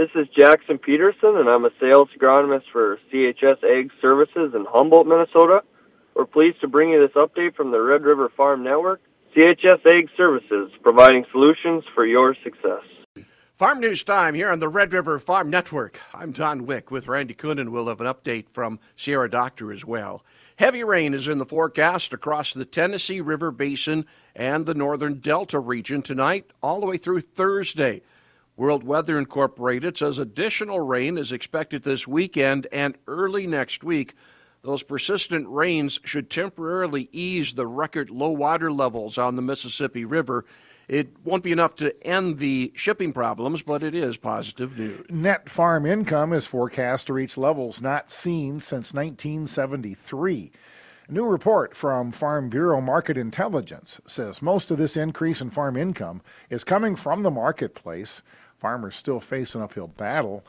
This is Jackson Peterson, and I'm a sales agronomist for CHS Ag Services in Humboldt, Minnesota. We're pleased to bring you this update from the Red River Farm Network. CHS Ag Services, providing solutions for your success. Farm News Time here on the Red River Farm Network. I'm Don Wick with Randy Kuhn, and we'll have an update from Sierra Doctor as well. Heavy rain is in the forecast across the Tennessee River Basin and the northern Delta region tonight, all the way through Thursday. World Weather Incorporated says additional rain is expected this weekend and early next week. Those persistent rains should temporarily ease the record low water levels on the Mississippi River it won't be enough to end the shipping problems, but it is positive news. Net farm income is forecast to reach levels not seen since 1973. A new report from Farm Bureau Market Intelligence says most of this increase in farm income is coming from the marketplace. Farmers still face an uphill battle.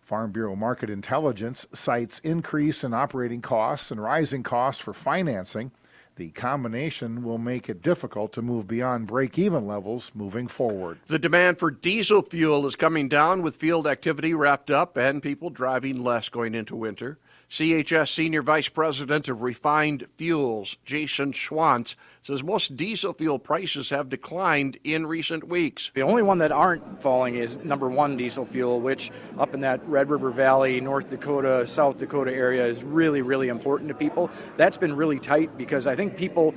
Farm Bureau Market Intelligence cites increase in operating costs and rising costs for financing. The combination will make it difficult to move beyond break even levels moving forward. The demand for diesel fuel is coming down with field activity wrapped up and people driving less going into winter. CHS Senior Vice President of Refined Fuels, Jason Schwantz, says most diesel fuel prices have declined in recent weeks. The only one that aren't falling is number one diesel fuel, which up in that Red River Valley, North Dakota, South Dakota area is really, really important to people. That's been really tight because I think people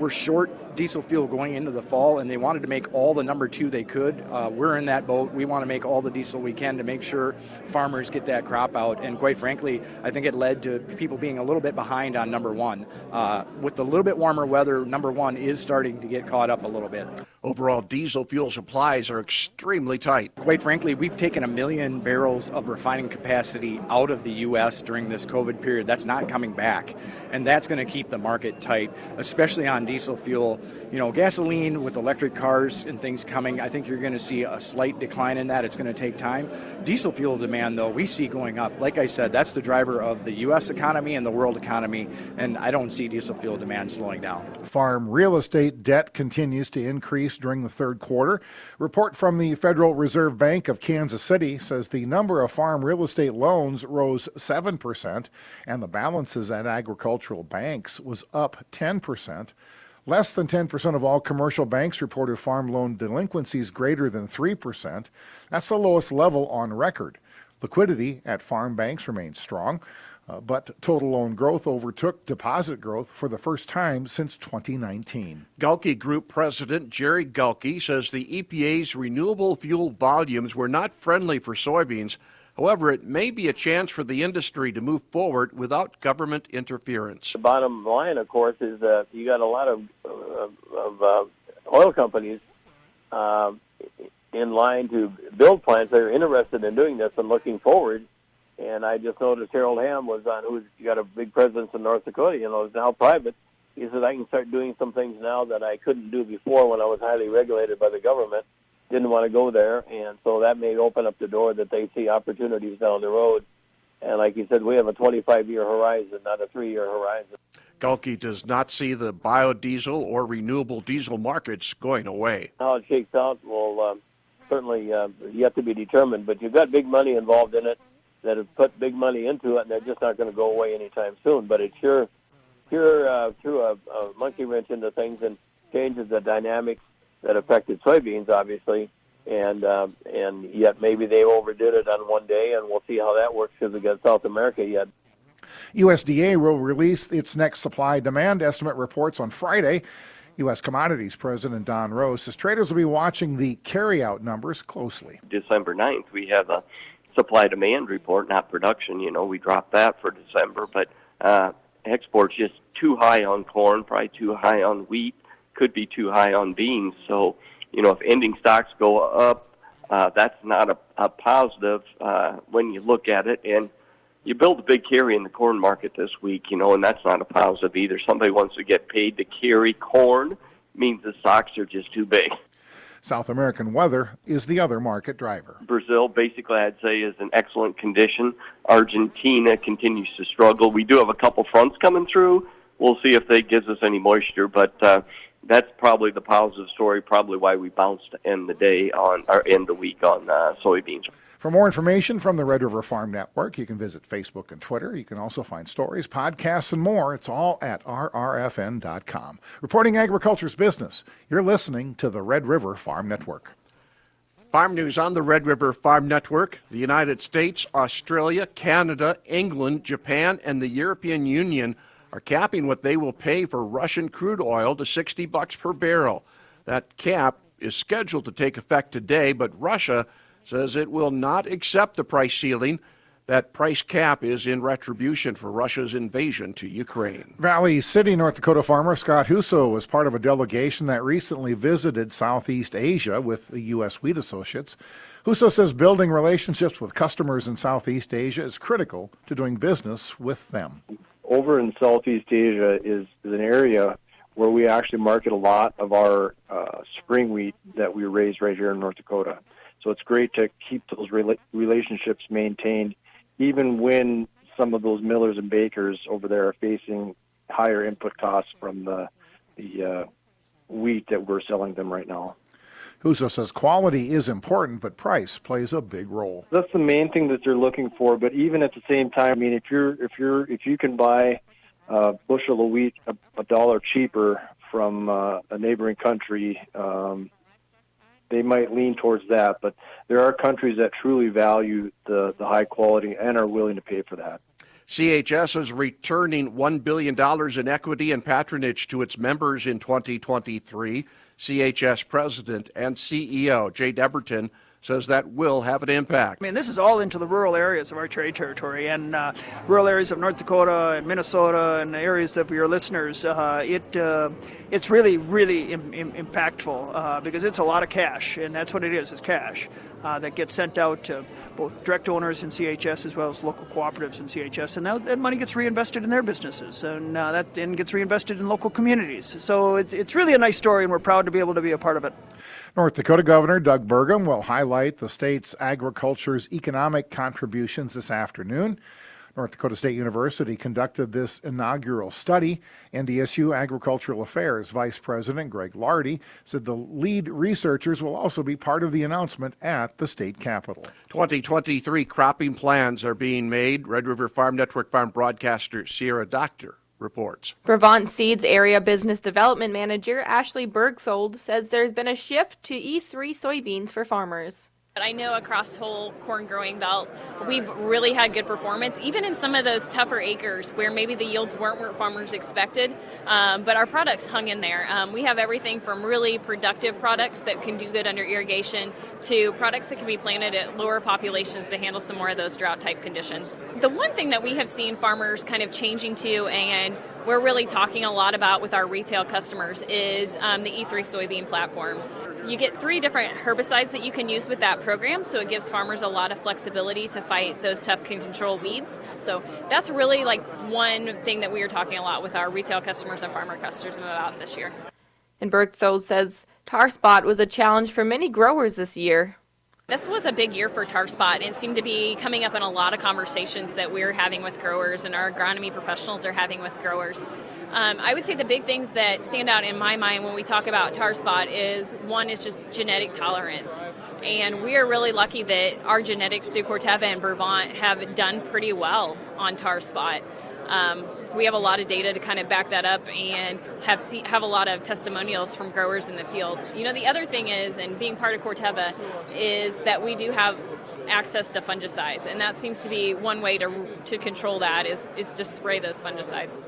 were short diesel fuel going into the fall, and they wanted to make all the number two they could. Uh, we're in that boat. We want to make all the diesel we can to make sure farmers get that crop out. And quite frankly, I think it led to people being a little bit behind on number one. Uh, with the little bit warmer weather, number one is starting to get caught up a little bit. Overall, diesel fuel supplies are extremely tight. Quite frankly, we've taken a million barrels of refining capacity out of the U.S. during this COVID period. That's not coming back. And that's going to keep the market tight, especially on diesel fuel you know, gasoline with electric cars and things coming, I think you're going to see a slight decline in that. It's going to take time. Diesel fuel demand, though, we see going up. Like I said, that's the driver of the U.S. economy and the world economy, and I don't see diesel fuel demand slowing down. Farm real estate debt continues to increase during the third quarter. Report from the Federal Reserve Bank of Kansas City says the number of farm real estate loans rose 7%, and the balances at agricultural banks was up 10%. Less than 10% of all commercial banks reported farm loan delinquencies greater than 3%. That's the lowest level on record. Liquidity at farm banks remains strong, uh, but total loan growth overtook deposit growth for the first time since 2019. Gulke Group President Jerry Gulke says the EPA's renewable fuel volumes were not friendly for soybeans However, it may be a chance for the industry to move forward without government interference. The bottom line, of course, is that you got a lot of, of, uh, oil companies uh, in line to build plants that are interested in doing this and looking forward. And I just noticed Harold Hamm was on, who's got a big presence in North Dakota, you know, is now private. He said, I can start doing some things now that I couldn't do before when I was highly regulated by the government didn't want to go there, and so that may open up the door that they see opportunities down the road. And like you said, we have a 25-year horizon, not a three-year horizon. Gulke does not see the biodiesel or renewable diesel markets going away. How it shakes out will uh, certainly uh, yet to be determined, but you've got big money involved in it that have put big money into it, and they're just not going to go away anytime soon. But it sure, sure uh, threw a, a monkey wrench into things and changes the dynamics that affected soybeans, obviously, and um, and yet maybe they overdid it on one day, and we'll see how that works because against South America yet. USDA will release its next supply demand estimate reports on Friday. U.S. Commodities President Don Roose says traders will be watching the carryout numbers closely. December 9th, we have a supply demand report, not production. You know, we dropped that for December, but uh, exports just too high on corn, probably too high on wheat could be too high on beans. So, you know, if ending stocks go up, uh, that's not a, a positive uh, when you look at it. And you build a big carry in the corn market this week, you know, and that's not a positive either. Somebody wants to get paid to carry corn means the stocks are just too big. South American weather is the other market driver. Brazil, basically, I'd say, is in excellent condition. Argentina continues to struggle. We do have a couple fronts coming through. We'll see if they gives us any moisture, but uh, that's probably the positive story. Probably why we bounced to end the day on or end the week on uh, soybeans. For more information from the Red River Farm Network, you can visit Facebook and Twitter. You can also find stories, podcasts, and more. It's all at rrfn.com. Reporting agriculture's business, you're listening to the Red River Farm Network. Farm news on the Red River Farm Network. The United States, Australia, Canada, England, Japan, and the European Union are capping what they will pay for Russian crude oil to 60 bucks per barrel. That cap is scheduled to take effect today, but Russia says it will not accept the price ceiling. That price cap is in retribution for Russia's invasion to Ukraine. Valley City, North Dakota farmer Scott Huso was part of a delegation that recently visited Southeast Asia with the U.S. Wheat Associates. Huso says building relationships with customers in Southeast Asia is critical to doing business with them. Over in Southeast Asia is, is an area where we actually market a lot of our uh, spring wheat that we raise right here in North Dakota. So it's great to keep those rela- relationships maintained, even when some of those millers and bakers over there are facing higher input costs from the the uh, wheat that we're selling them right now. Huso says quality is important, but price plays a big role. That's the main thing that they're looking for. But even at the same time, I mean, if you're if you're if you can buy a bushel of wheat a, a dollar cheaper from uh, a neighboring country, um, they might lean towards that. But there are countries that truly value the, the high quality and are willing to pay for that. CHS is returning $1 billion in equity and patronage to its members in 2023. CHS President and CEO Jay Debertin says that will have an impact. I mean, this is all into the rural areas of our trade territory and uh, rural areas of North Dakota and Minnesota and the areas of your listeners. Uh, it uh, it's really really Im- Im- impactful uh, because it's a lot of cash, and that's what it is. It's cash uh, that gets sent out to both direct owners in CHS as well as local cooperatives in CHS, and that, that money gets reinvested in their businesses, and uh, that then gets reinvested in local communities. So it's, it's really a nice story, and we're proud to be able to be a part of it. North Dakota Governor Doug Burgum will highlight the state's agriculture's economic contributions this afternoon. North Dakota State University conducted this inaugural study. NDSU Agricultural Affairs Vice President Greg Lardy said the lead researchers will also be part of the announcement at the state capitol. 2023 cropping plans are being made. Red River Farm Network farm broadcaster Sierra Doctor reports. Brevant Seeds Area Business Development Manager Ashley Bergthold says there's been a shift to E3 soybeans for farmers. I know across the whole corn growing belt, we've really had good performance, even in some of those tougher acres where maybe the yields weren't what farmers expected. Um, but our products hung in there. Um, we have everything from really productive products that can do good under irrigation to products that can be planted at lower populations to handle some more of those drought type conditions. The one thing that we have seen farmers kind of changing to and we're really talking a lot about with our retail customers is um, the E3 soybean platform. You get three different herbicides that you can use with that program, so it gives farmers a lot of flexibility to fight those tough control weeds. So that's really like one thing that we are talking a lot with our retail customers and farmer customers about this year. And Bergthold says tar spot was a challenge for many growers this year. This was a big year for tar spot. It seemed to be coming up in a lot of conversations that we're having with growers and our agronomy professionals are having with growers. Um, I would say the big things that stand out in my mind when we talk about tar spot is one is just genetic tolerance. And we are really lucky that our genetics through Corteva and Brevant have done pretty well on tar spot. Um, we have a lot of data to kind of back that up and have see, have a lot of testimonials from growers in the field. You know, the other thing is, and being part of Corteva, is that we do have access to fungicides, and that seems to be one way to to control that is is to spray those fungicides.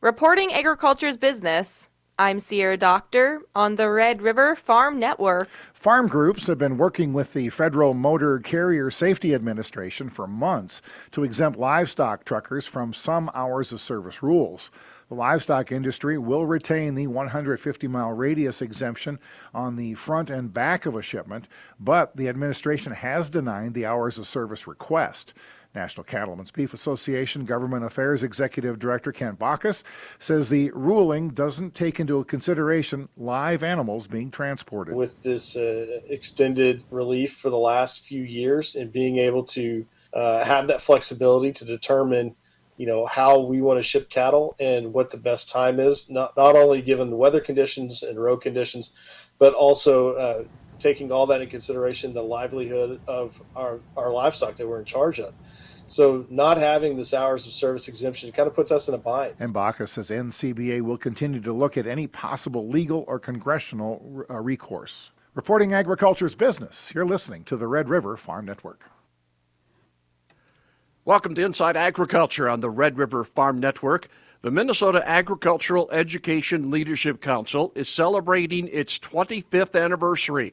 Reporting agriculture's business. I'm Sierra Doctor on the Red River Farm Network. Farm groups have been working with the Federal Motor Carrier Safety Administration for months to exempt livestock truckers from some hours of service rules. The livestock industry will retain the 150 mile radius exemption on the front and back of a shipment, but the administration has denied the hours of service request. National Cattlemen's Beef Association Government Affairs Executive Director Ken Bacus says the ruling doesn't take into consideration live animals being transported. With this uh, extended relief for the last few years and being able to uh, have that flexibility to determine you know how we want to ship cattle and what the best time is not not only given the weather conditions and road conditions but also uh, taking all that in consideration, the livelihood of our, our livestock that we're in charge of. So not having this hours of service exemption kind of puts us in a bind. And Bacus says NCBA will continue to look at any possible legal or congressional uh, recourse. Reporting agriculture's business, you're listening to the Red River Farm Network. Welcome to Inside Agriculture on the Red River Farm Network. The Minnesota Agricultural Education Leadership Council is celebrating its 25th anniversary.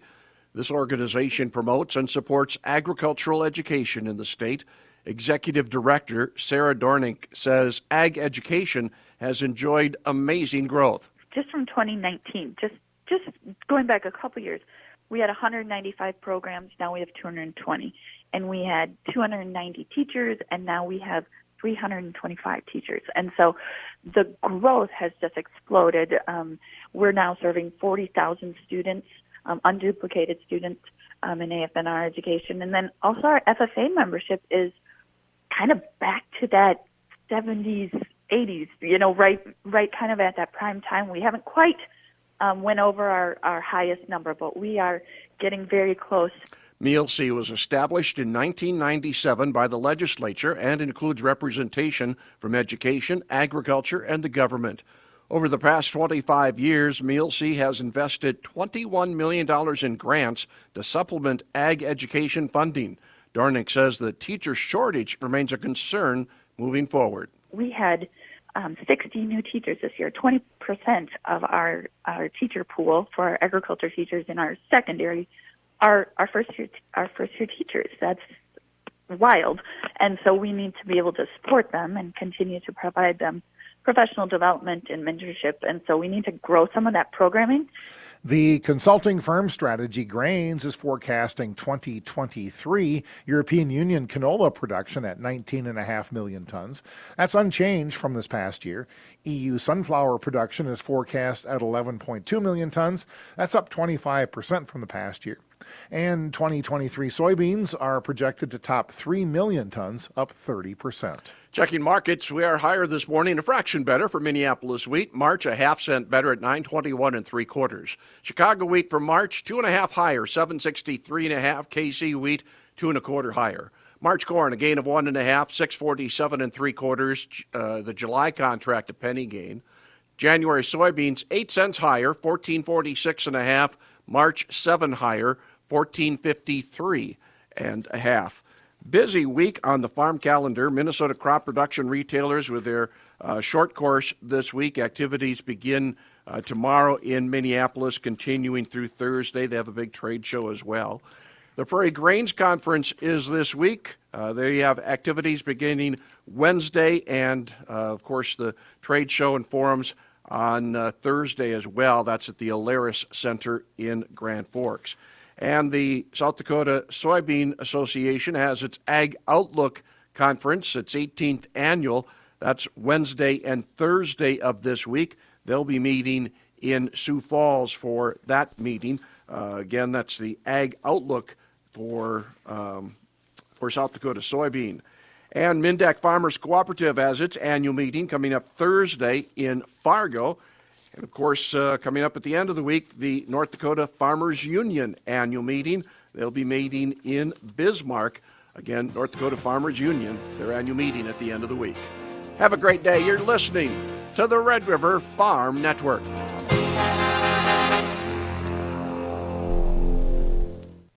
This organization promotes and supports agricultural education in the state. Executive Director Sarah Dornink says ag education has enjoyed amazing growth. Just from 2019, just just going back a couple years, we had 195 programs. Now we have 220, and we had 290 teachers, and now we have 325 teachers. And so the growth has just exploded. Um, we're now serving 40,000 students, um, unduplicated students um, in AFNR education. And then also our FFA membership is kind of back to that 70s, 80s, you know, right, right kind of at that prime time. We haven't quite um, went over our, our highest number, but we are getting very close. MEALC was established in 1997 by the legislature and includes representation from education, agriculture, and the government. Over the past 25 years, MEALC has invested $21 million in grants to supplement ag education funding. Dornink says the teacher shortage remains a concern moving forward. We had um, 60 new teachers this year. 20% of our, our teacher pool for our agriculture teachers in our secondary are our first year our first year teachers. That's wild, and so we need to be able to support them and continue to provide them professional development and mentorship. And so we need to grow some of that programming the consulting firm Strategy Grains is forecasting 2023 European Union canola production at 19.5 million tons. That's unchanged from this past year. EU sunflower production is forecast at 11.2 million tons. That's up 25% from the past year. And 2023 soybeans are projected to top 3 million tons, up 30%. Checking markets, we are higher this morning, a fraction better for Minneapolis wheat. March a half cent better at 921 and three quarters. Chicago wheat for March, two and a half higher, 763 and a half. KC wheat, two and a quarter higher. March corn, a gain of one and a half, 647 and three quarters. Uh, the July contract, a penny gain. January soybeans, eight cents higher, 1446 and a half. March, seven higher, 1453 and a half. Busy week on the farm calendar. Minnesota crop production retailers with their uh, short course this week. Activities begin uh, tomorrow in Minneapolis, continuing through Thursday. They have a big trade show as well. The Prairie Grains Conference is this week. Uh, there you have activities beginning Wednesday, and uh, of course, the trade show and forums on uh, Thursday as well. That's at the Alerus Center in Grand Forks. And the South Dakota Soybean Association has its Ag Outlook Conference, its 18th annual. That's Wednesday and Thursday of this week. They'll be meeting in Sioux Falls for that meeting. Uh, again, that's the Ag Outlook for um, for South Dakota soybean. And Minn-Dak Farmers Cooperative has its annual meeting coming up Thursday in Fargo. And of course, uh, coming up at the end of the week, the North Dakota Farmers Union annual meeting. They'll be meeting in Bismarck. Again, North Dakota Farmers Union, their annual meeting at the end of the week. Have a great day. You're listening to the Red River Farm Network.